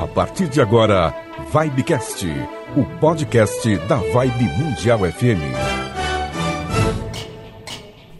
A partir de agora, Vibecast, o podcast da Vibe Mundial FM.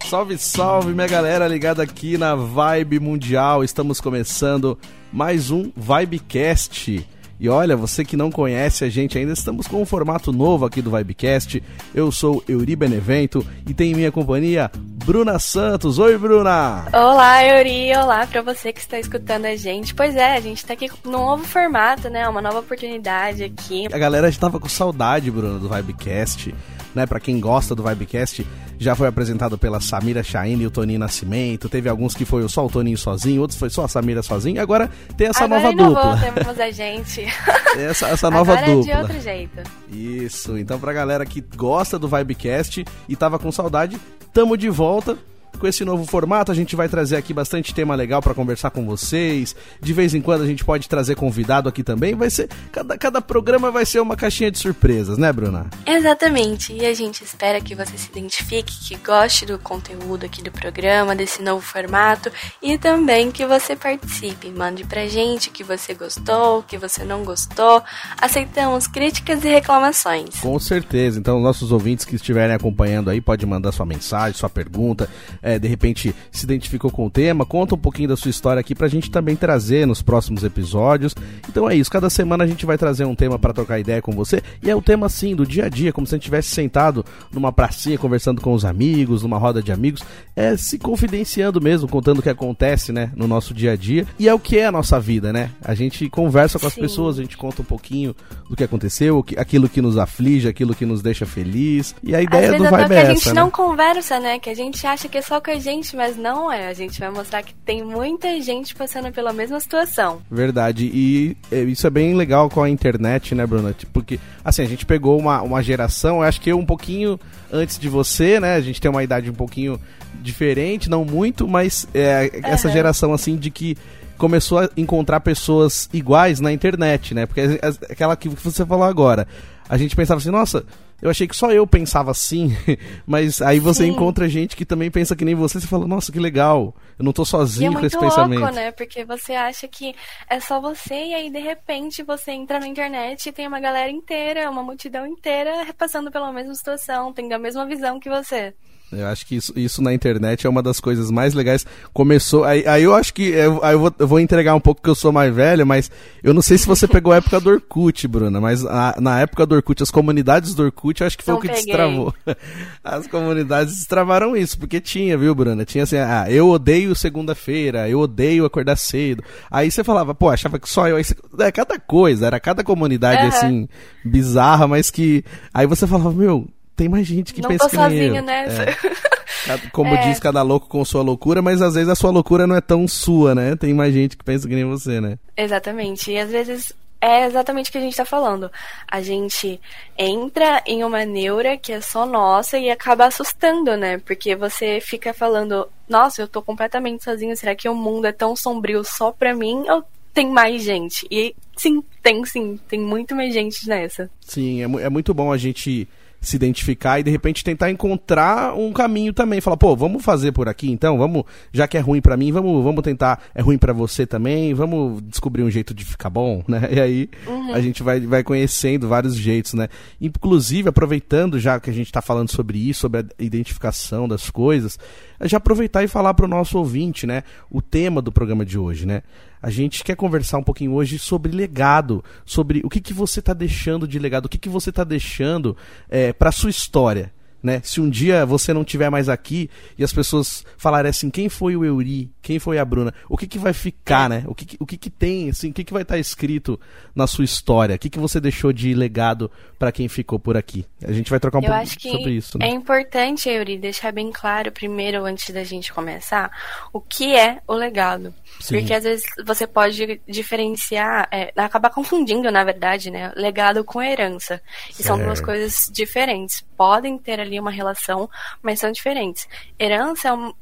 Salve, salve, minha galera ligada aqui na Vibe Mundial. Estamos começando mais um Vibecast. E olha, você que não conhece a gente ainda, estamos com um formato novo aqui do Vibecast. Eu sou Euri Benevento e tem em minha companhia Bruna Santos. Oi, Bruna! Olá, Euri! Olá para você que está escutando a gente. Pois é, a gente está aqui num novo formato, né? Uma nova oportunidade aqui. A galera estava com saudade, Bruna, do Vibecast né? Para quem gosta do Vibecast, já foi apresentado pela Samira Chaine e o Toninho Nascimento. Teve alguns que foi só o Toninho sozinho, outros foi só a Samira sozinha. Agora tem essa Agora nova inovou, dupla. temos a gente. Essa, essa nova Agora dupla. é de outro jeito. Isso, então pra galera que gosta do Vibecast e tava com saudade, tamo de volta. Com esse novo formato, a gente vai trazer aqui bastante tema legal para conversar com vocês. De vez em quando a gente pode trazer convidado aqui também. Vai ser cada, cada programa vai ser uma caixinha de surpresas, né, Bruna? Exatamente. E a gente espera que você se identifique, que goste do conteúdo aqui do programa, desse novo formato e também que você participe. Mande pra gente o que você gostou, o que você não gostou. Aceitamos críticas e reclamações. Com certeza. Então, nossos ouvintes que estiverem acompanhando aí, pode mandar sua mensagem, sua pergunta. É, de repente se identificou com o tema, conta um pouquinho da sua história aqui pra gente também trazer nos próximos episódios. Então é isso, cada semana a gente vai trazer um tema para trocar ideia com você. E é o tema assim do dia a dia, como se a gente estivesse sentado numa pracinha conversando com os amigos, numa roda de amigos, é se confidenciando mesmo, contando o que acontece, né, no nosso dia a dia. E é o que é a nossa vida, né? A gente conversa com as Sim. pessoas, a gente conta um pouquinho do que aconteceu, que- aquilo que nos aflige, aquilo que nos deixa feliz. E a Às ideia vezes do Vibe que é a gente essa, não né? conversa, né? Que a gente acha que é só com a gente, mas não é. A gente vai mostrar que tem muita gente passando pela mesma situação. Verdade, e é, isso é bem legal com a internet, né, Bruna? Tipo, Porque, assim, a gente pegou uma, uma geração, eu acho que eu um pouquinho antes de você, né? A gente tem uma idade um pouquinho diferente, não muito, mas é, essa Aham. geração, assim, de que começou a encontrar pessoas iguais na internet, né? Porque as- aquela que você falou agora, a gente pensava assim, nossa, eu achei que só eu pensava assim, mas aí você Sim. encontra gente que também pensa que nem você, você fala, nossa, que legal, eu não tô E é sozinho com muito esse pensamento. louco, né? Porque você acha que é só você e aí de repente você entra na internet e tem uma galera inteira, uma multidão inteira passando pela mesma situação, tendo a mesma visão que você. Eu acho que isso, isso na internet é uma das coisas mais legais. Começou. Aí, aí eu acho que. Eu, aí eu, vou, eu vou entregar um pouco que eu sou mais velho, mas eu não sei se você pegou a época do Orkut, Bruna. Mas a- na época do Orkut, as comunidades do Orkut, eu acho que foi Não o que peguei. destravou. As comunidades destravaram isso, porque tinha, viu, Bruna? Tinha assim, ah, eu odeio segunda-feira, eu odeio acordar cedo. Aí você falava, pô, achava que só eu. Aí você, é cada coisa, era cada comunidade Aham. assim, bizarra, mas que. Aí você falava, meu. Tem mais gente que não pensa tô que eu. nessa. É. Como É. diz cada louco com sua loucura, mas às vezes a sua loucura não é tão sua, né? Tem mais gente que pensa que nem você, né? Exatamente. E às vezes é exatamente o que a gente tá falando. A gente entra em uma neura que é só nossa e acaba assustando, né? Porque você fica falando, nossa, eu tô completamente sozinho, será que o mundo é tão sombrio só pra mim ou tem mais gente? E sim, tem sim, tem muito mais gente nessa. Sim, é, é muito bom a gente se identificar e de repente tentar encontrar um caminho também. Falar, pô, vamos fazer por aqui então, vamos, já que é ruim pra mim, vamos, vamos tentar, é ruim pra você também, vamos descobrir um jeito de ficar bom, né? E aí a gente vai, vai conhecendo vários jeitos, né? Inclusive, aproveitando já que a gente tá falando sobre isso, sobre a identificação das coisas, já aproveitar e falar pro nosso ouvinte, né? O tema do programa de hoje, né? A gente quer conversar um pouquinho hoje sobre legado, sobre o que, que você está deixando de legado, o que, que você está deixando é, para sua história. Né? Se um dia você não estiver mais aqui e as pessoas falarem assim, quem foi o Euri, quem foi a Bruna, o que, que vai ficar, né? O que, que- o que, que tem, assim, o que, que vai estar escrito na sua história? O que, que você deixou de legado para quem ficou por aqui? A gente vai trocar um Eu pouco sobre isso. é Né? importante, Yuri, deixar bem claro primeiro, antes da gente começar, o que é o legado. Sim. Porque às vezes você pode diferenciar, é, acabar confundindo, na verdade, né? Legado com herança. E são duas Certo. coisas diferentes. Podem ter ali uma relação, mas são diferentes. Herança é um,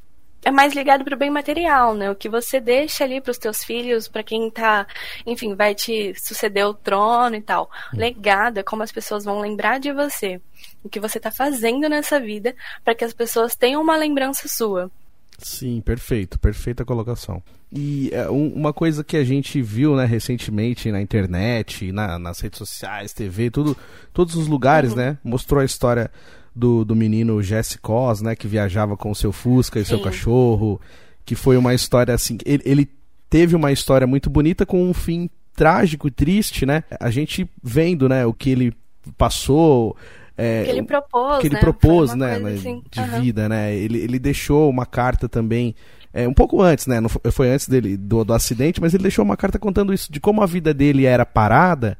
é mais ligado pro bem material, né? O que você deixa ali pros teus filhos, pra quem tá, enfim, vai te suceder o trono e tal. Legado é como as pessoas vão lembrar de você, o que você tá fazendo nessa vida, pra que as pessoas tenham uma lembrança sua. Sim, perfeito, perfeita colocação. E é, um, uma coisa que a gente viu né, recentemente na internet, na, nas redes sociais, TV, tudo, todos os lugares, uhum. né? Mostrou a história do, do menino Jesse Cos, né? Que viajava com o seu Fusca e Sim. seu cachorro. Que foi uma história assim. Ele, ele teve uma história muito bonita com um fim trágico e triste, né? A gente vendo, né, o que ele passou, é, que ele propôs, que ele né? propôs, né, assim. de uhum. vida, né? Ele, ele deixou uma carta também, é, um pouco antes, né? Não foi, foi antes dele do, do acidente, mas ele deixou uma carta contando isso de como a vida dele era parada.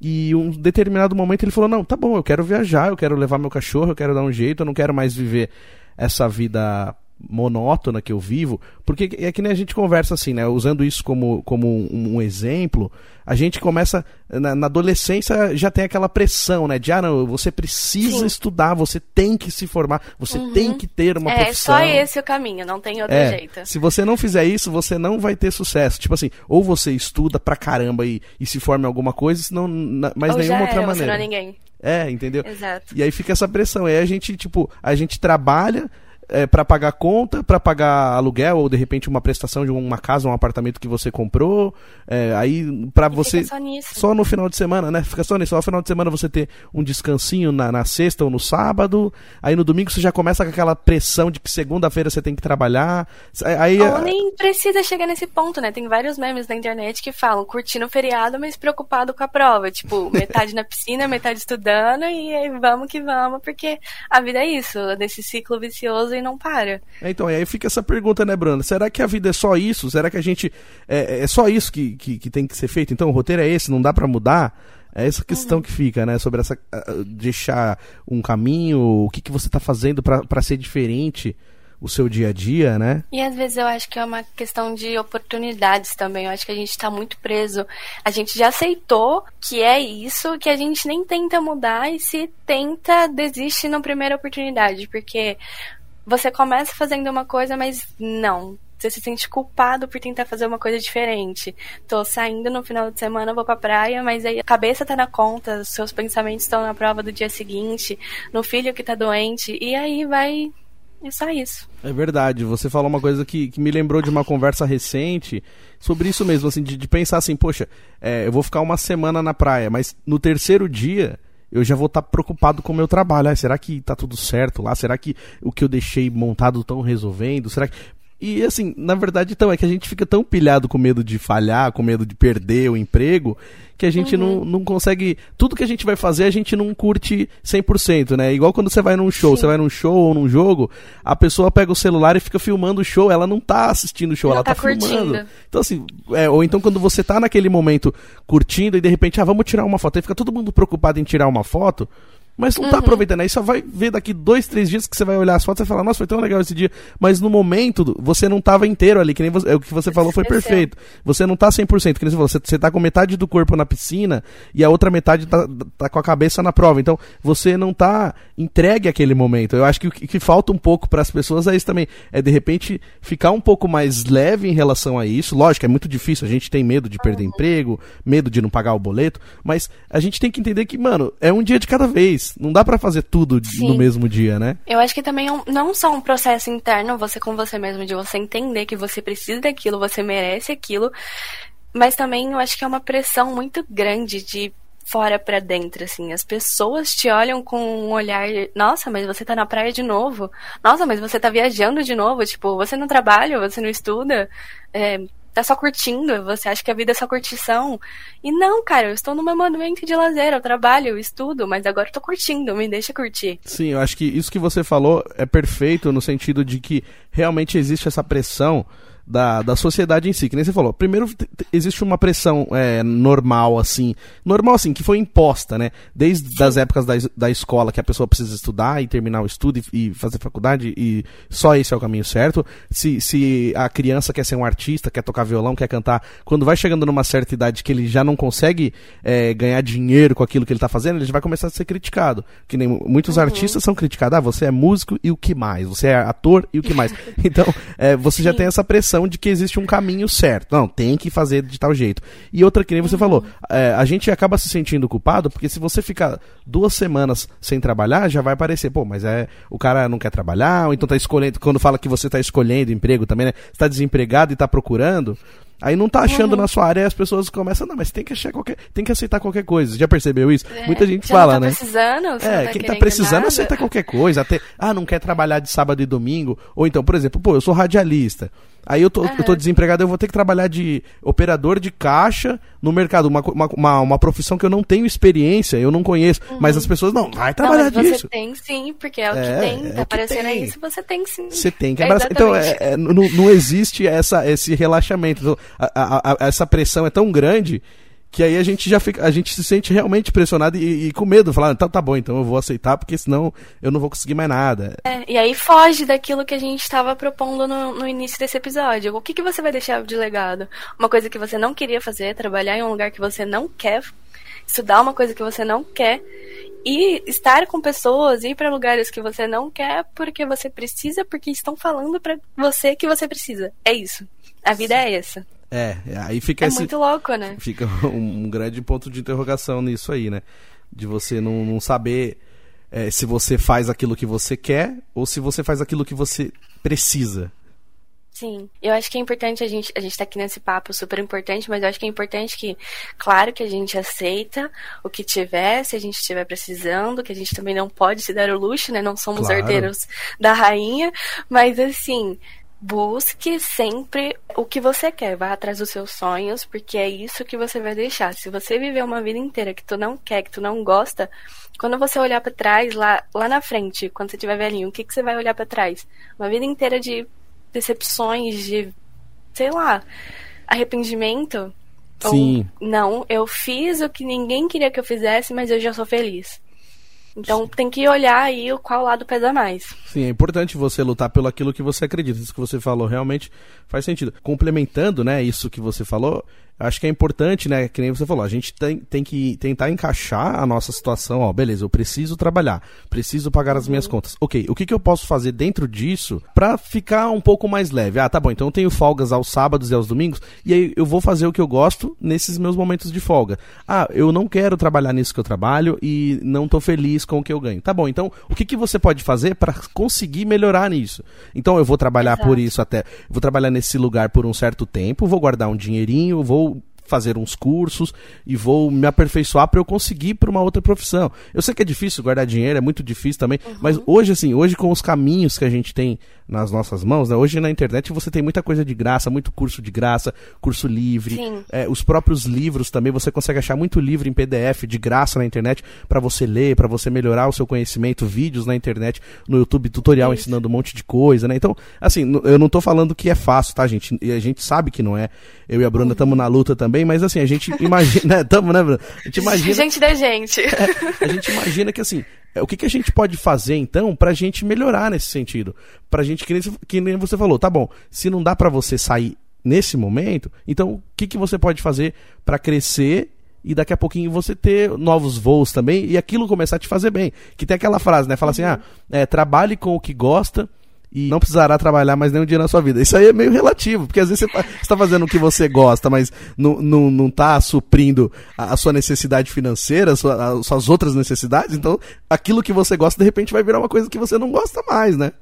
E um determinado momento ele falou: Não, tá bom, eu quero viajar, eu quero levar meu cachorro, eu quero dar um jeito, eu não quero mais viver essa vida monótona que eu vivo, porque é que nem a gente conversa assim, né? Usando isso como, como um, um exemplo, a gente começa, na, na, adolescência já tem aquela pressão, né? De, ah, não, você precisa Sim. estudar, você tem que se formar, você uhum. tem que ter uma é, profissão. É, só esse o caminho, não tem outro é, jeito. Se você não fizer isso, você não vai ter sucesso. Tipo assim, ou você estuda pra caramba e, e se forma em alguma coisa, senão, mas ou nenhuma outra é, maneira. Você não é ninguém. É, entendeu? Exato. E aí fica essa pressão. Aí a gente, tipo, a gente trabalha, é, para pagar conta, para pagar aluguel ou de repente uma prestação de uma casa, um apartamento que você comprou. É, aí para você só, só, no final de semana, né? Fica só nisso. Só no final de semana você ter um descansinho na, na sexta ou no sábado. Aí no domingo você já começa com aquela pressão de que segunda-feira você tem que trabalhar. Aí ou nem precisa chegar nesse ponto, né? Tem vários memes na internet que falam curtindo o feriado, mas preocupado com a prova. Tipo, metade na piscina, metade estudando e aí vamos que vamos, porque a vida é isso, desse ciclo vicioso e não para. É, então, e aí fica essa pergunta, né, Branda? Será que a vida é só isso? Será que a gente. É, é só isso que, que, que, tem que ser feito? Então o roteiro é esse, não dá para mudar? É essa questão uhum. que fica, né? Sobre essa. Deixar um caminho, o que, que você tá fazendo para ser diferente o seu dia a dia, né? E às vezes eu acho que é uma questão de oportunidades também. Eu acho que a gente está muito preso. A gente já aceitou que é isso, que a gente nem tenta mudar e se tenta, desiste na primeira oportunidade. Porque você começa fazendo uma coisa, mas não. Você se sente culpado por tentar fazer uma coisa diferente. Tô saindo no final de semana, vou pra praia, mas aí a cabeça tá na conta, seus pensamentos estão na prova do dia seguinte, no filho que tá doente, e aí vai. É só isso. É verdade. Você falou uma coisa que, que me lembrou de uma conversa recente sobre isso mesmo, assim, de, de pensar assim, poxa, é, eu vou ficar uma semana na praia, mas no terceiro dia eu já vou estar tá preocupado com o meu trabalho. Ah, será que tá tudo certo lá? Será que o que eu deixei montado estão resolvendo? Será que e assim, na verdade, então, é que a gente fica tão pilhado com medo de falhar, com medo de perder o emprego, que a gente uhum. não, não consegue. Tudo que a gente vai fazer, a gente não curte 100%, né? Igual quando você vai num show, Sim. você vai num show ou num jogo, a pessoa pega o celular e fica filmando o show, ela não tá assistindo o show, não ela tá, tá filmando. Então, assim, é, ou então quando você tá naquele momento curtindo e de repente, ah, vamos tirar uma foto, aí fica todo mundo preocupado em tirar uma foto mas não tá uhum. tá aproveitando. Aí só vai ver daqui dois, três dias que você vai olhar as fotos e falar, nossa, foi tão legal esse dia. Mas no momento, você não tava inteiro ali, que nem você, é, o que você falou foi perfeito. Você não tá 100%, que nem você falou, você, você tá com metade do corpo na piscina e a outra metade tá, tá com a cabeça na prova. Então, você não tá entregue àquele momento. Eu acho que o que, que falta um pouco para as pessoas é isso também. É, de repente, ficar um pouco mais leve em relação a isso. Lógico, é muito difícil, a gente tem medo de perder uhum. emprego, medo de não pagar o boleto, mas a gente tem que entender que, mano, é um dia de cada vez não dá para fazer tudo Sim. no mesmo dia, né? Eu acho que também é não só um processo interno, você com você mesmo, de você entender que você precisa daquilo, você merece aquilo, mas também eu acho que é uma pressão muito grande de fora para dentro, assim. As pessoas te olham com um olhar, nossa, mas você tá na praia de novo. Nossa, mas você tá viajando de novo. Tipo, você não trabalha, você não estuda. É, tá só curtindo, você acha que a vida é só curtição. E não, cara, eu estou num momento de lazer, eu trabalho, eu estudo, mas agora eu tô curtindo, me deixa curtir. Sim, eu acho que isso que você falou é perfeito no sentido de que realmente existe essa pressão da, da sociedade em si, que nem você falou. Primeiro, existe uma pressão é, normal, assim, normal assim, que foi imposta, né? Desde as épocas da, da escola, que a pessoa precisa estudar e terminar o estudo e, e, fazer faculdade, e só esse é o caminho certo. Se, se a criança quer ser um artista, quer tocar violão, quer cantar, quando vai chegando numa certa idade que ele já não consegue é, ganhar dinheiro com aquilo que ele está fazendo, ele já vai começar a ser criticado. Que nem muitos uhum. artistas são criticados, ah, você é músico e o que mais? Você é ator e o que mais? Então, é, você já tem essa pressão de que existe um caminho certo. Não, tem que fazer de tal jeito. E outra que nem você falou, é, a gente acaba se sentindo culpado porque se você ficar duas semanas sem trabalhar, já vai parecer, pô, mas é o cara não quer trabalhar, ou então tá escolhendo, quando fala que você tá escolhendo emprego também, né? Você tá desempregado e tá procurando, Aí não tá achando uhum. na sua área e as pessoas começam, não, mas tem que achar qualquer, tem que aceitar qualquer coisa. Já percebeu isso? É, Muita gente fala, tá né? Precisando, é, tá quem tá precisando nada. aceita qualquer coisa, até, ah, não quer trabalhar de sábado e domingo, ou então, por exemplo, pô, eu sou radialista. Aí eu tô, uhum. eu tô desempregado, eu vou ter que trabalhar de operador de caixa no mercado. Uma, uma, uma profissão que eu não tenho experiência, eu não conheço. Uhum. Mas as pessoas, não, vai trabalhar não, disso. Você tem sim, porque é o que é, tem. É tá aparecendo aí, se você tem sim. Você tem que abraçar. então, é, é, não, não existe essa, esse relaxamento. Então, a, a, a, essa pressão é tão grande que aí a gente já fica, a gente se sente realmente pressionado e, e com medo, falar, tá, tá bom, então eu vou aceitar, porque senão eu não vou conseguir mais nada. É, e aí foge daquilo que a gente estava propondo no, no, início desse episódio. O que, que você vai deixar de legado? Uma coisa que você não queria fazer, trabalhar em um lugar que você não quer, estudar uma coisa que você não quer e estar com pessoas, ir para lugares que você não quer porque você precisa, porque estão falando para você que você precisa. É isso. A vida é essa. É, aí fica é esse, muito louco, né? Fica um, um, grande ponto de interrogação nisso aí, né? De você não, não saber é, se você faz aquilo que você quer ou se você faz aquilo que você precisa. Sim, eu acho que é importante a gente, a gente tá aqui nesse papo super importante, mas eu acho que é importante que, claro que a gente aceita o que tiver, se a gente estiver precisando, que a gente também não pode se dar o luxo, né? Não somos Claro. herdeiros da rainha, mas assim, busque sempre o que você quer, vá atrás dos seus sonhos, porque é isso que você vai deixar. Se você viver uma vida inteira que tu não quer, que tu não gosta, quando você olhar para trás, lá, lá na frente, quando você tiver velhinho, o que, que você vai olhar para trás? Uma vida inteira de decepções, de, sei lá, arrependimento? Sim. Ou, não, eu fiz o que ninguém queria que eu fizesse, mas eu já sou feliz. Então tem que olhar aí o qual lado pesa mais. Sim, é importante você lutar pelo aquilo que você acredita. Isso que você falou realmente faz sentido. Complementando, né, isso que você falou, acho que é importante, né, que nem você falou, a gente tem, tem que tentar encaixar a nossa situação, ó, beleza, eu preciso trabalhar, preciso pagar as minhas contas. Ok, o que, que eu posso fazer dentro disso pra ficar um pouco mais leve? Ah, tá bom, então eu tenho folgas aos sábados e aos domingos, e aí eu vou fazer o que eu gosto nesses meus momentos de folga. Ah, eu não quero trabalhar nisso que eu trabalho e não tô feliz com o que eu ganho. Tá bom, então o que, que você pode fazer para conseguir melhorar nisso? Então eu vou trabalhar Exato. por isso até, vou trabalhar nesse lugar por um certo tempo, vou guardar um dinheirinho, vou fazer uns cursos e vou me aperfeiçoar para eu conseguir para uma outra profissão. Eu sei que é difícil guardar dinheiro, é muito difícil também, mas hoje assim, hoje com os caminhos que a gente tem nas nossas mãos, né? Hoje na internet você tem muita coisa de graça, muito curso de graça, curso livre, é, os próprios livros também, você consegue achar muito livro em PDF de graça na internet para você ler, para você melhorar o seu conhecimento, vídeos na internet, no YouTube, tutorial Isso. ensinando um monte de coisa, né? Então, assim, eu não tô falando que é fácil, tá, gente? E a gente sabe que não é. Eu e a Bruna estamos na luta também, mas assim, a gente imagina, né? Tamo, né, Bruna? A gente imagina Gente da gente. a gente imagina que assim, é, o que, que a gente pode fazer então pra gente melhorar nesse sentido? Pra gente, que nem, que nem você falou, tá bom, se não dá pra você sair nesse momento, então o que, que você pode fazer pra crescer e daqui a pouquinho você ter novos voos também e aquilo começar a te fazer bem? Que tem aquela frase, né? Fala assim, ah, é, trabalhe com o que gosta e não precisará trabalhar mais nenhum dia na sua vida. Isso aí é meio relativo, porque às vezes você está fazendo o que você gosta, mas não, não, não tá suprindo a, a sua necessidade financeira, a sua- as suas outras necessidades, então aquilo que você gosta de repente vai virar uma coisa que você não gosta mais, né?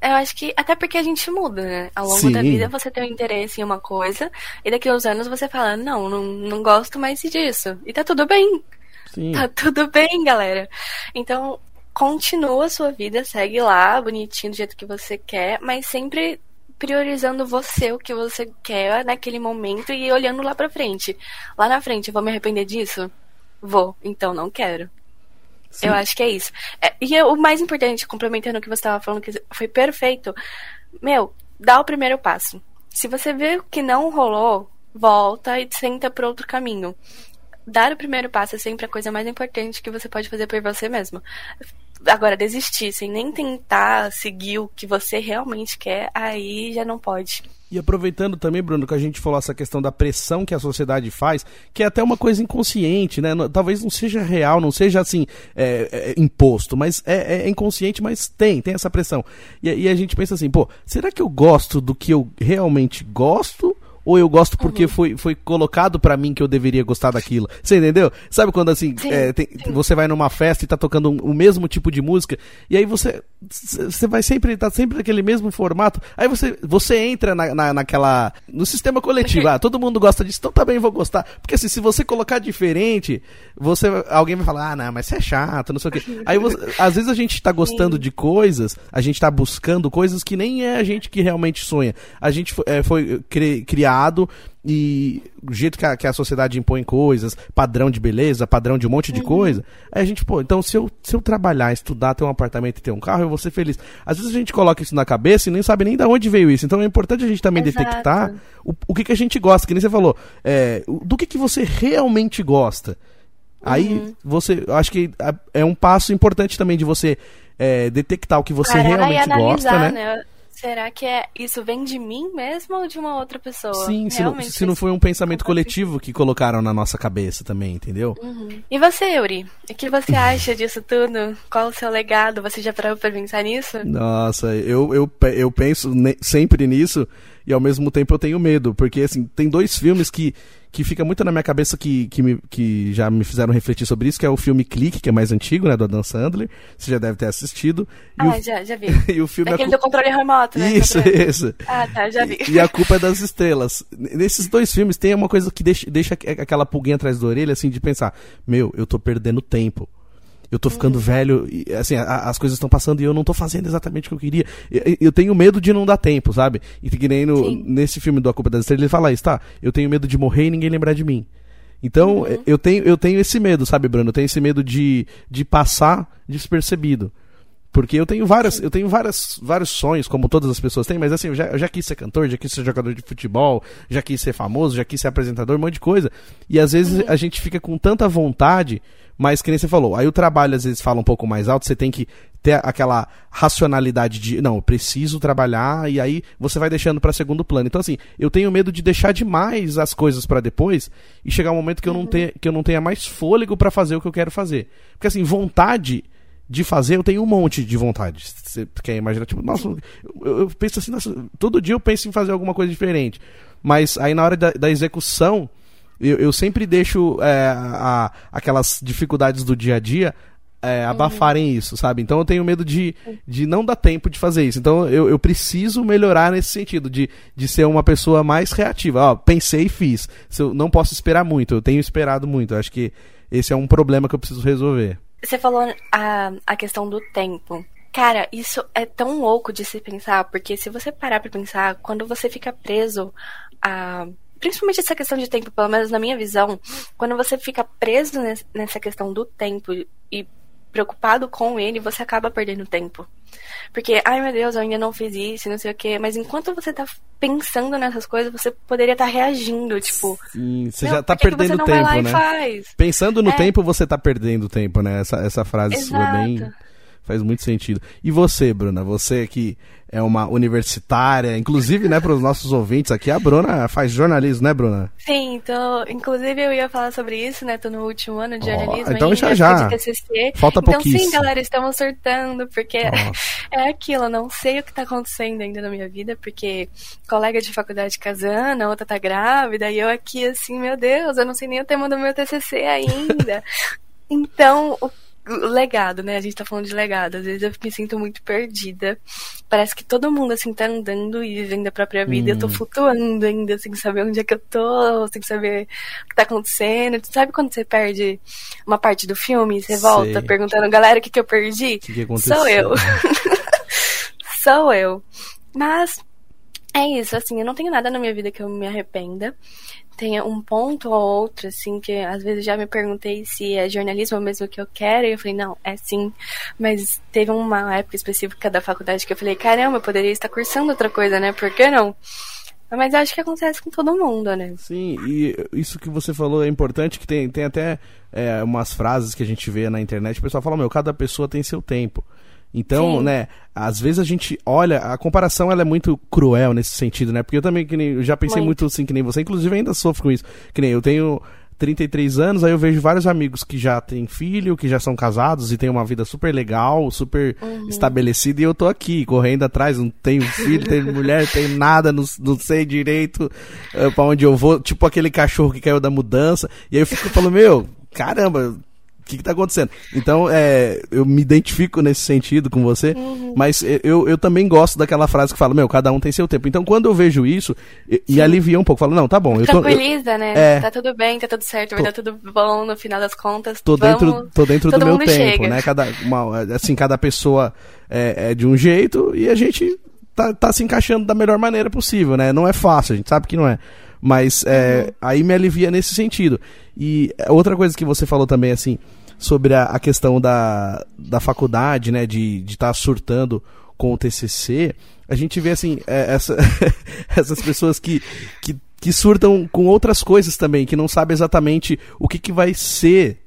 É, eu acho que até porque a gente muda, né? Ao longo Sim. da vida você tem um interesse em uma coisa e daqui a uns anos você fala, não, não, não gosto mais disso. E tá tudo bem. Sim. Tá tudo bem, galera. Então, continua a sua vida, segue lá, bonitinho do jeito que você quer, mas sempre priorizando você, o que você quer naquele momento e olhando lá pra frente. Lá na frente, eu vou me arrepender disso? Vou, então não quero. Eu acho que é isso. É, e é o mais importante, complementando o que você estava falando, que foi perfeito. Meu, dá o primeiro passo. Se você vê que não rolou, volta e senta por outro caminho. Dar o primeiro passo é sempre a coisa mais importante que você pode fazer por você mesmo. Agora, desistir sem nem tentar seguir o que você realmente quer, aí já não pode. E aproveitando também, Bruno, que a gente falou essa questão da pressão que a sociedade faz, que é até uma coisa inconsciente, né? Talvez não seja real, não seja assim, é, é, imposto, mas é, é, inconsciente, mas tem, tem essa pressão. E, e a gente pensa assim, pô, será que eu gosto do que eu realmente gosto? Ou eu gosto porque uhum. foi, foi colocado para mim que eu deveria gostar daquilo. Você entendeu? Sabe quando assim, sim, é, tem, você vai numa festa e tá tocando um, o mesmo tipo de música, e aí você você vai sempre, tá sempre naquele mesmo formato, aí você, você entra na, na, naquela, no sistema coletivo, ah, todo mundo gosta disso, então também vou gostar. Porque assim, se você colocar diferente, você, alguém vai falar, ah, não, mas você é chato, não sei o quê. Aí você, às vezes a gente tá gostando sim. de coisas, a gente tá buscando coisas que nem é a gente que realmente sonha. A gente foi, é, foi criado e o jeito que a, que a sociedade impõe coisas, padrão de beleza, padrão de um monte de uhum. coisa, aí a gente, pô, então se eu, se eu trabalhar, estudar, ter um apartamento e ter um carro, eu vou ser feliz. Às vezes a gente coloca isso na cabeça e nem sabe nem de onde veio isso. Então é importante a gente também Exato. detectar o, o que, que a gente gosta, que nem você falou, é, do que, que você realmente gosta. Aí uhum. você, acho que é um passo importante também de você é, detectar o que você Parar realmente gosta, né? né? Será que é isso vem de mim mesmo ou de uma outra pessoa? Sim, se não, se não foi um pensamento coletivo que colocaram na nossa cabeça também, entendeu? Uhum. E você, Yuri? O que você acha disso tudo? Qual o seu legado? Você já parou pra pensar nisso? Nossa, eu, eu, eu penso sempre nisso e ao mesmo tempo eu tenho medo, porque assim, tem dois filmes que que fica muito na minha cabeça que, que, me, que já me fizeram refletir sobre isso, que é o filme Clique, que é mais antigo, né, do Adam Sandler. Você já deve ter assistido. E ah, o, já, já vi. e o filme Daquele do controle remoto, né? Isso, isso. Ah, tá, já vi. E, e, A Culpa é das Estrelas. Nesses dois filmes tem uma coisa que deixa, deixa aquela pulguinha atrás da orelha, assim, de pensar, meu, eu tô perdendo tempo eu tô ficando uhum. velho, e, assim, a, as coisas estão passando e eu não tô fazendo exatamente o que eu queria. Eu, eu tenho medo de não dar tempo, sabe? E que nem no, nesse filme do A Culpa das Estrelas, ele fala isso, tá? Eu tenho medo de morrer e ninguém lembrar de mim. Então, uhum. eu, tenho, eu tenho esse medo, sabe, Bruno? Eu tenho esse medo de, de passar despercebido. Porque eu tenho várias, eu tenho várias, vários sonhos, como todas as pessoas têm, mas assim, eu já, eu já quis ser cantor, já quis ser jogador de futebol, já quis ser famoso, já quis ser apresentador, um monte de coisa. E às vezes uhum. a gente fica com tanta vontade mas que nem você falou, aí o trabalho às vezes fala um pouco mais alto, você tem que ter aquela racionalidade de, não, eu preciso trabalhar, e aí você vai deixando para segundo plano. Então, assim, eu tenho medo de deixar demais as coisas para depois e chegar um momento que eu não, tenha, que eu não tenha mais fôlego para fazer o que eu quero fazer. Porque, assim, vontade de fazer, eu tenho um monte de vontade. Você quer imaginar? Tipo, nossa, eu, eu penso assim, nossa, todo dia eu penso em fazer alguma coisa diferente. Mas aí na hora da, da execução, eu, eu sempre deixo é, a, aquelas dificuldades do dia a dia é, uhum. abafarem isso, sabe? Então eu tenho medo de, de não dar tempo de fazer isso. Então eu, eu preciso melhorar nesse sentido, de, de ser uma pessoa mais reativa. Ó, pensei e fiz. Se eu não posso esperar muito, eu tenho esperado muito. Eu acho que esse é um problema que eu preciso resolver. Você falou a, a questão do tempo. Cara, isso é tão louco de se pensar, porque se você parar pra pensar, quando você fica preso a principalmente essa questão de tempo, pelo menos na minha visão, quando você fica preso nessa questão do tempo e preocupado com ele, você acaba perdendo tempo. Porque, ai meu Deus, eu ainda não fiz isso, não sei o quê. Mas enquanto você tá pensando nessas coisas, você poderia estar tá reagindo, tipo. Sim, você já tá perdendo tempo, né? Pensando no é. tempo, você tá perdendo tempo, né? Essa, essa frase Exato. sua é bem. Faz muito sentido. E você, Bruna? Você que é uma universitária, inclusive, né, para os nossos ouvintes aqui, a Bruna faz jornalismo, né, Bruna? Sim, então, inclusive eu ia falar sobre isso, né, tô no último ano de jornalismo. Oh, então já já. Falta então, pouquíssimo. sim, galera, estamos surtando, porque é aquilo, eu não sei o que tá acontecendo ainda na minha vida, porque colega de faculdade casando, a outra tá grávida, e eu aqui assim, meu Deus, eu não sei nem o tema do meu TCC ainda. então, o legado, né? A gente tá falando de legado. Às vezes eu me sinto muito perdida. Parece que todo mundo, assim, tá andando e vivendo a própria vida. Hum. Eu tô hum. flutuando ainda, sem saber onde é que eu tô, sem saber o que tá acontecendo. Tu sabe quando você perde uma parte do filme? Você volta Sei. perguntando, galera, o que, que eu perdi? Que que Sou eu. Sou eu. Mas é isso, assim, eu não tenho nada na minha vida que eu me arrependa tenha um ponto ou outro, assim, que às vezes já me perguntei se é jornalismo mesmo que eu quero, e eu falei, não, é sim. Mas teve uma época específica da faculdade que eu falei, caramba, eu poderia estar cursando outra coisa, né? Por que não? Mas acho que acontece com todo mundo, né? Sim, e isso que você falou é importante, que tem, tem até é, umas frases que a gente vê na internet, o pessoal fala, meu, cada pessoa tem seu tempo. Então, Sim. né, às vezes a gente olha, a comparação ela é muito cruel nesse sentido, né? Porque eu também, que nem, eu já pensei muito. muito assim que nem você, inclusive ainda sofro com isso. Que nem eu tenho 33 anos, aí eu vejo vários amigos que já têm filho, que já são casados e têm uma vida super legal, super uhum. estabelecida, e eu tô aqui, correndo atrás, não tenho filho, tenho mulher, tenho nada, não, não sei direito uh, pra onde eu vou, tipo aquele cachorro que caiu da mudança, e aí eu fico falando, meu, caramba, que, que tá acontecendo? Então, é, eu me identifico nesse sentido com você, uhum. mas eu, eu também gosto daquela frase que fala, meu, cada um tem seu tempo. Então, quando eu vejo isso, Sim. me alivia um pouco. Falo, não, tá bom. Eu tô, Tranquiliza, eu, né? É, tá tudo bem, tá tudo certo, vai dar tudo bom no final das contas. Tô vamos, dentro, tô dentro do meu tempo, chega. né? Cada, uma, assim, cada pessoa é, é de um jeito e a gente tá, tá se encaixando da melhor maneira possível, né? Não é fácil, a gente sabe que não é. Mas é, uhum. aí me alivia nesse sentido. E outra coisa que você falou também, assim, sobre a, a questão da, da faculdade, né, de estar tá surtando com o TCC, a gente vê, assim, é, essa, essas pessoas que, que, que surtam com outras coisas também, que não sabem exatamente o que, que vai ser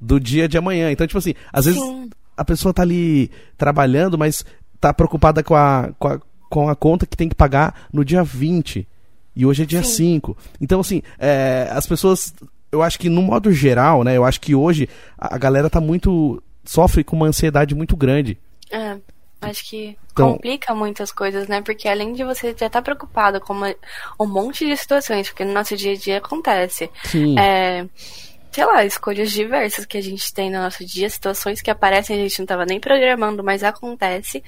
do dia de amanhã. Então, tipo assim, às Sim. vezes a pessoa tá ali trabalhando, mas tá preocupada com a, com a, com a conta que tem que pagar no dia 20. E hoje é dia Sim. 5. Então, assim, é, as pessoas eu acho que no modo geral, né? Eu acho que hoje a, galera tá muito. sofre com uma ansiedade muito grande. É. Acho que então, complica muitas coisas, né? Porque além de você já estar tá preocupado com uma, um monte de situações, porque no nosso dia a dia acontece. Sim. É, sei lá, escolhas diversas que a gente tem no nosso dia, situações que aparecem a gente não estava nem programando, mas acontece.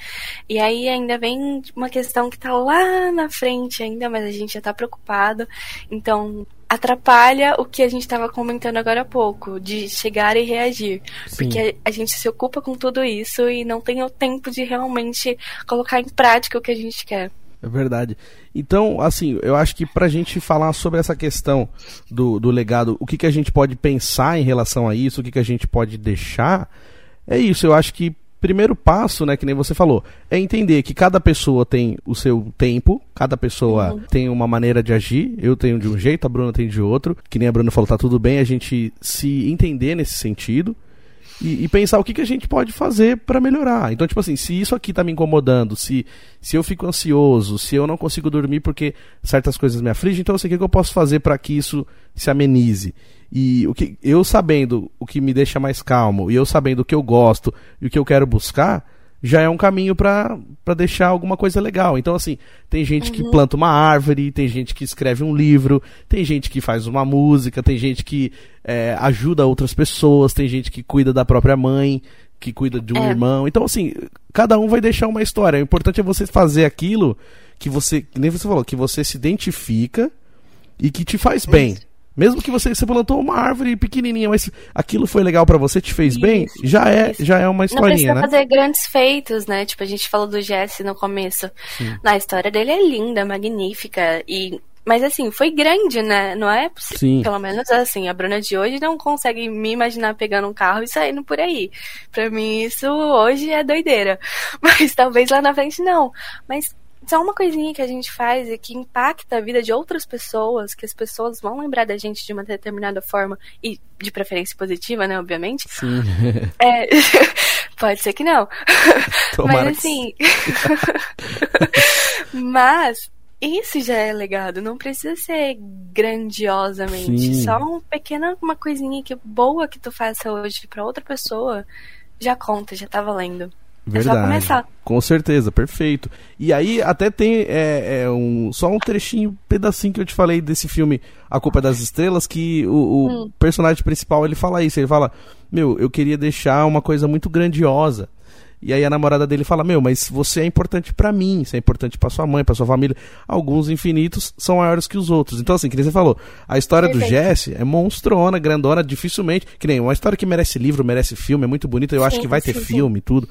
E aí ainda vem uma questão que está lá na frente ainda, mas a gente já está preocupado. Então, atrapalha o que a gente estava comentando agora há pouco, de chegar e reagir. Sim. Porque a, a, gente se ocupa com tudo isso e não tem o tempo de realmente colocar em prática o que a gente quer. É verdade. Então, assim, eu acho que pra gente falar sobre essa questão do, do legado, o que, que a gente pode pensar em relação a isso, o que, que a gente pode deixar, é isso. Eu acho que primeiro passo, né, que nem você falou, é entender que cada pessoa tem o seu tempo, cada pessoa uhum. tem uma maneira de agir. Eu tenho de um jeito, a Bruna tem de outro. Que nem a Bruna falou, tá tudo bem a gente se entender nesse sentido. E, e, pensar o que, que a gente pode fazer para melhorar. Então, tipo assim, se isso aqui tá me incomodando, se, se eu fico ansioso, se eu não consigo dormir porque certas coisas me afligem, então assim, o que, que eu posso fazer para que isso se amenize? E o que eu sabendo o que me deixa mais calmo, e eu sabendo o que eu gosto e o que eu quero buscar, já é um caminho para deixar alguma coisa legal. Então, assim, tem gente uhum. que planta uma árvore, tem gente que escreve um livro, tem gente que faz uma música, tem gente que é, ajuda outras pessoas, tem gente que cuida da própria mãe, que cuida de um é. irmão. Então, assim, cada um vai deixar uma história. O importante é você fazer aquilo que você, nem você falou, que você se identifica e que te faz bem. Mesmo que você, você plantou uma árvore pequenininha, mas aquilo foi legal para você, te fez isso, bem, já é, já é uma historinha, Não precisa né? fazer grandes feitos, né? Tipo, a gente falou do Jesse no começo. Sim. Na história dele é linda, magnífica e mas assim, foi grande, né? Não é possível. Sim. Pelo menos assim, a Bruna de hoje não consegue me imaginar pegando um carro e saindo por aí. Pra mim, isso hoje é doideira. Mas talvez lá na frente não. Mas só uma coisinha que a gente faz e que impacta a vida de outras pessoas, que as pessoas vão lembrar da gente de uma determinada forma, e de preferência positiva, né, obviamente. Sim. É, pode ser que não. Tomara Mas assim. Mas isso já é legado, não precisa ser grandiosamente. Sim. Só uma pequena uma coisinha que boa que tu faça hoje para outra pessoa já conta, já tá valendo. Verdade. É. Com certeza, perfeito. E aí até tem é, é um, só um trechinho, pedacinho que eu te falei desse filme A Culpa é das Estrelas, que o, o hum. personagem principal ele fala isso, ele fala, meu, eu queria deixar uma coisa muito grandiosa. E aí a namorada dele fala: Meu, mas você é importante para mim, você é importante para sua mãe, para sua família. Alguns infinitos são maiores que os outros. Então, assim, que nem você falou, a história Perfeito. do Jesse é monstrona, grandona, dificilmente. Que nem uma história que merece livro, merece filme, é muito bonita. Eu sim, acho que vai ter sim, filme e tudo.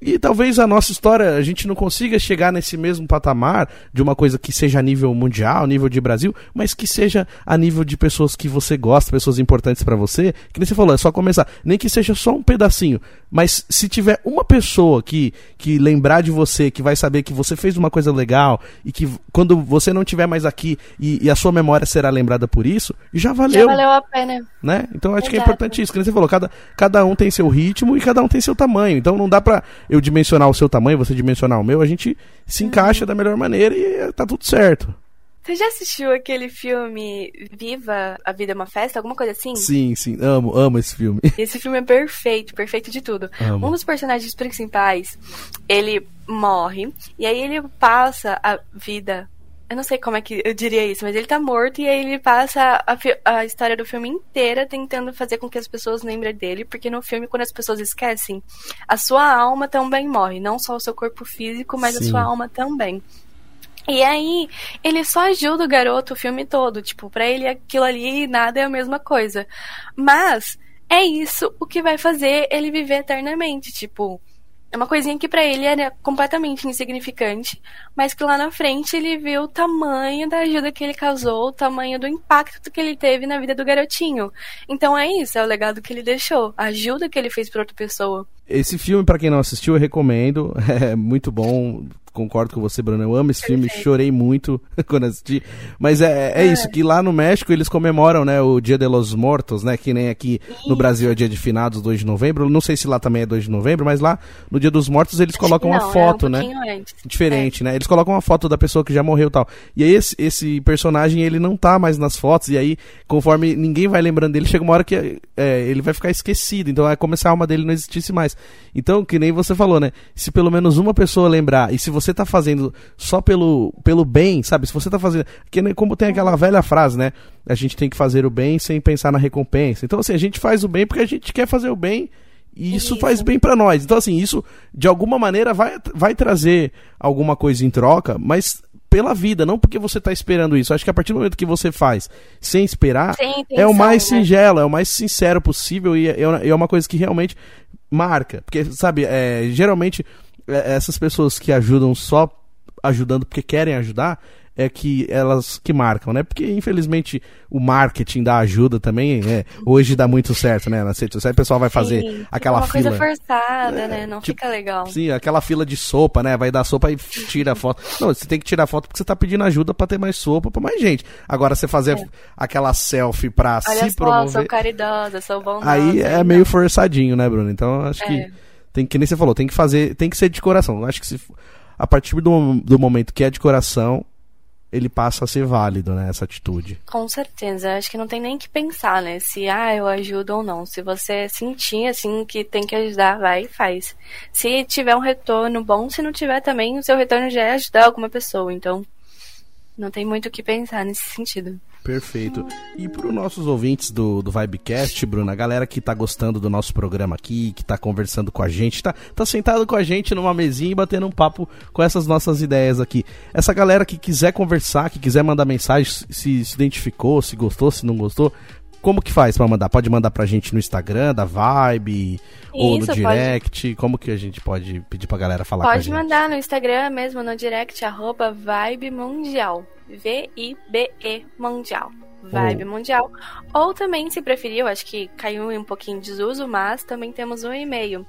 E talvez a nossa história a gente não consiga chegar nesse mesmo patamar de uma coisa que seja a nível mundial, nível de Brasil, mas que seja a nível de pessoas que você gosta, pessoas importantes para você. Que nem você falou, é só começar. Nem que seja só um pedacinho, mas se tiver uma pessoa que, que lembrar de você, que vai saber que você fez uma coisa legal e que quando você não estiver mais aqui e, e, a sua memória será lembrada por isso, já valeu. Já valeu a pena. Né? Então acho Exato. que é importante isso. Que nem você falou, cada, cada um tem seu ritmo e cada um tem seu tamanho. Então não dá pra eu dimensionar o seu tamanho, você dimensionar o meu, a gente se Uhum. encaixa da melhor maneira e tá tudo certo. Você já assistiu aquele filme Viva, a Vida é uma Festa? Alguma coisa assim? Sim, sim, amo, amo esse filme. Esse filme é perfeito, perfeito de tudo. Amo. Um dos personagens principais, ele morre, e aí ele passa a vida. Eu não sei como é que eu diria isso, mas ele tá morto e aí ele passa a, a história do filme inteira tentando fazer com que as pessoas lembrem dele, porque no filme, quando as pessoas esquecem, a sua alma também morre, não só o seu corpo físico, mas Sim. a sua alma também. E aí, ele só ajuda o garoto o filme todo. Tipo, pra ele aquilo ali nada é a mesma coisa. Mas é isso o que vai fazer ele viver eternamente. Tipo, é uma coisinha que pra ele era completamente insignificante, mas que lá na frente ele viu o tamanho da ajuda que ele causou, o tamanho do impacto que ele teve na vida do garotinho. Então é isso, é o legado que ele deixou, a ajuda que ele fez pra outra pessoa. Esse filme, pra quem não assistiu, eu recomendo. É muito bom. Concordo com você, Bruno. Eu amo esse filme, chorei muito quando assisti. Mas é, é isso, que lá no México eles comemoram, né, o Dia de los Mortos, né? Que nem aqui no Brasil é dia de finados, 2 de novembro. Não sei se lá também é 2 de novembro, mas lá no Dia dos Mortos eles colocam Não, uma foto, é um né? antes. diferente, né? Eles colocam uma foto da pessoa que já morreu e tal. E aí esse, esse personagem, ele não tá mais nas fotos, e aí, conforme ninguém vai lembrando dele, chega uma hora que é, ele vai ficar esquecido. Então é como se a alma dele não existisse mais. Então, que nem você falou, né? Se pelo menos uma pessoa lembrar, e se você tá fazendo só pelo, pelo bem, sabe? Se você tá fazendo. Que nem como tem aquela velha frase, né? A gente tem que fazer o bem sem pensar na recompensa. Então, assim, a gente faz o bem porque a gente quer fazer o bem. E isso, Isso. faz bem pra nós. Então, assim, isso de alguma maneira vai, vai trazer alguma coisa em troca, mas pela vida, não porque você tá esperando isso. Acho que a partir do momento que você faz sem esperar, Sem é o intenção, mais né? singelo, é o mais sincero possível e é, é uma coisa que realmente marca. Porque, sabe, é, geralmente é, essas pessoas que ajudam só ajudando porque querem ajudar é que elas que marcam, né? Porque infelizmente o marketing da ajuda também é, hoje dá muito certo, né? Nas redes sociais o pessoal vai fazer Sim, aquela uma fila. coisa forçada, né? Não tipo, fica legal. Sim, aquela fila de sopa, né? Vai dar sopa e tira a foto. Não, você tem que tirar foto porque você tá pedindo ajuda pra ter mais sopa, pra mais gente. Agora, você fazer aquela selfie pra É. Olha se só, promover. sou caridosa, sou bondosa. Aí é não. meio forçadinho, né, Bruno? Então, acho É. que tem que nem você falou, tem que fazer, tem que ser de coração. Acho que se a partir do, do momento que é de coração, ele passa a ser válido, né, essa atitude. Com certeza, acho que não tem nem que pensar, né? Se ah, eu ajudo ou não. Se você sentir assim que tem que ajudar, vai e faz. Se tiver um retorno bom, se não tiver também, o seu retorno já é ajudar alguma pessoa. Então, não tem muito o que pensar nesse sentido. Perfeito. E para os nossos ouvintes do, do Vibecast, Bruna, a galera que tá gostando do nosso programa aqui, que tá conversando com a gente, tá, tá sentado com a gente numa mesinha e batendo um papo com essas nossas ideias aqui. Essa galera que quiser conversar, que quiser mandar mensagem, se se identificou, se gostou, se não gostou, como que faz para mandar? Pode mandar pra gente no Instagram da Vibe ou no Isso, pode. direct? Como que a gente pode pedir pra galera falar Pode mandar no Instagram mesmo, no direct, arroba Vibe Mundial. V-I-B-E Mundial. Vibe Mundial. Ou também, se preferir, eu acho que caiu em um pouquinho de desuso, mas também temos um e-mail.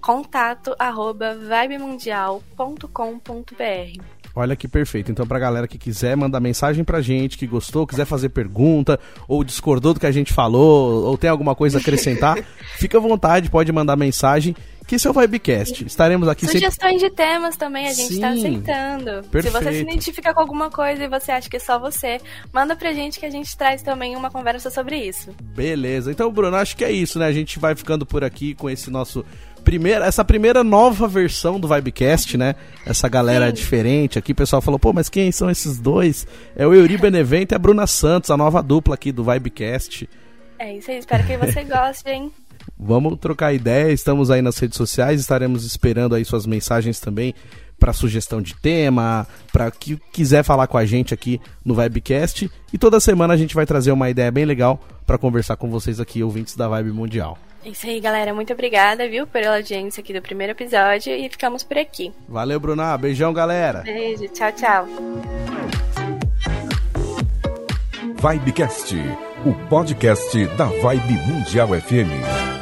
Contato arroba vibemundial.com.br. Olha que perfeito. Então, pra galera que quiser mandar mensagem pra gente, que gostou, quiser fazer pergunta, ou discordou do que a gente falou, ou tem alguma coisa a acrescentar, fica à vontade, pode mandar mensagem, que esse é o Vibecast. Estaremos aqui sempre. Sugestões de temas também a gente tá Sim. aceitando. Se Perfeito. você se identifica com alguma coisa e você acha que é só você, manda pra gente que a gente traz também uma conversa sobre isso. Beleza. Então, Bruno, acho que é isso, né? A gente vai ficando por aqui com esse nosso primeira, essa primeira nova versão do Vibecast, né? Essa galera Sim. diferente aqui. O pessoal falou, pô, mas quem são esses dois? É o Euri Benevento e a Bruna Santos, a nova dupla aqui do Vibecast. É isso aí, espero que você goste, hein? Vamos trocar ideia, estamos aí nas redes sociais, estaremos esperando aí suas mensagens também para sugestão de tema, para que quiser falar com a gente aqui no Vibecast. E toda semana a gente vai trazer uma ideia bem legal para conversar com vocês aqui, ouvintes da Vibe Mundial. É isso aí, galera. Muito obrigada, viu, pela audiência aqui do primeiro episódio e ficamos por aqui. Valeu, Bruna. Beijão, galera. Beijo, tchau, tchau. Vibecast, o podcast da Vibe Mundial FM.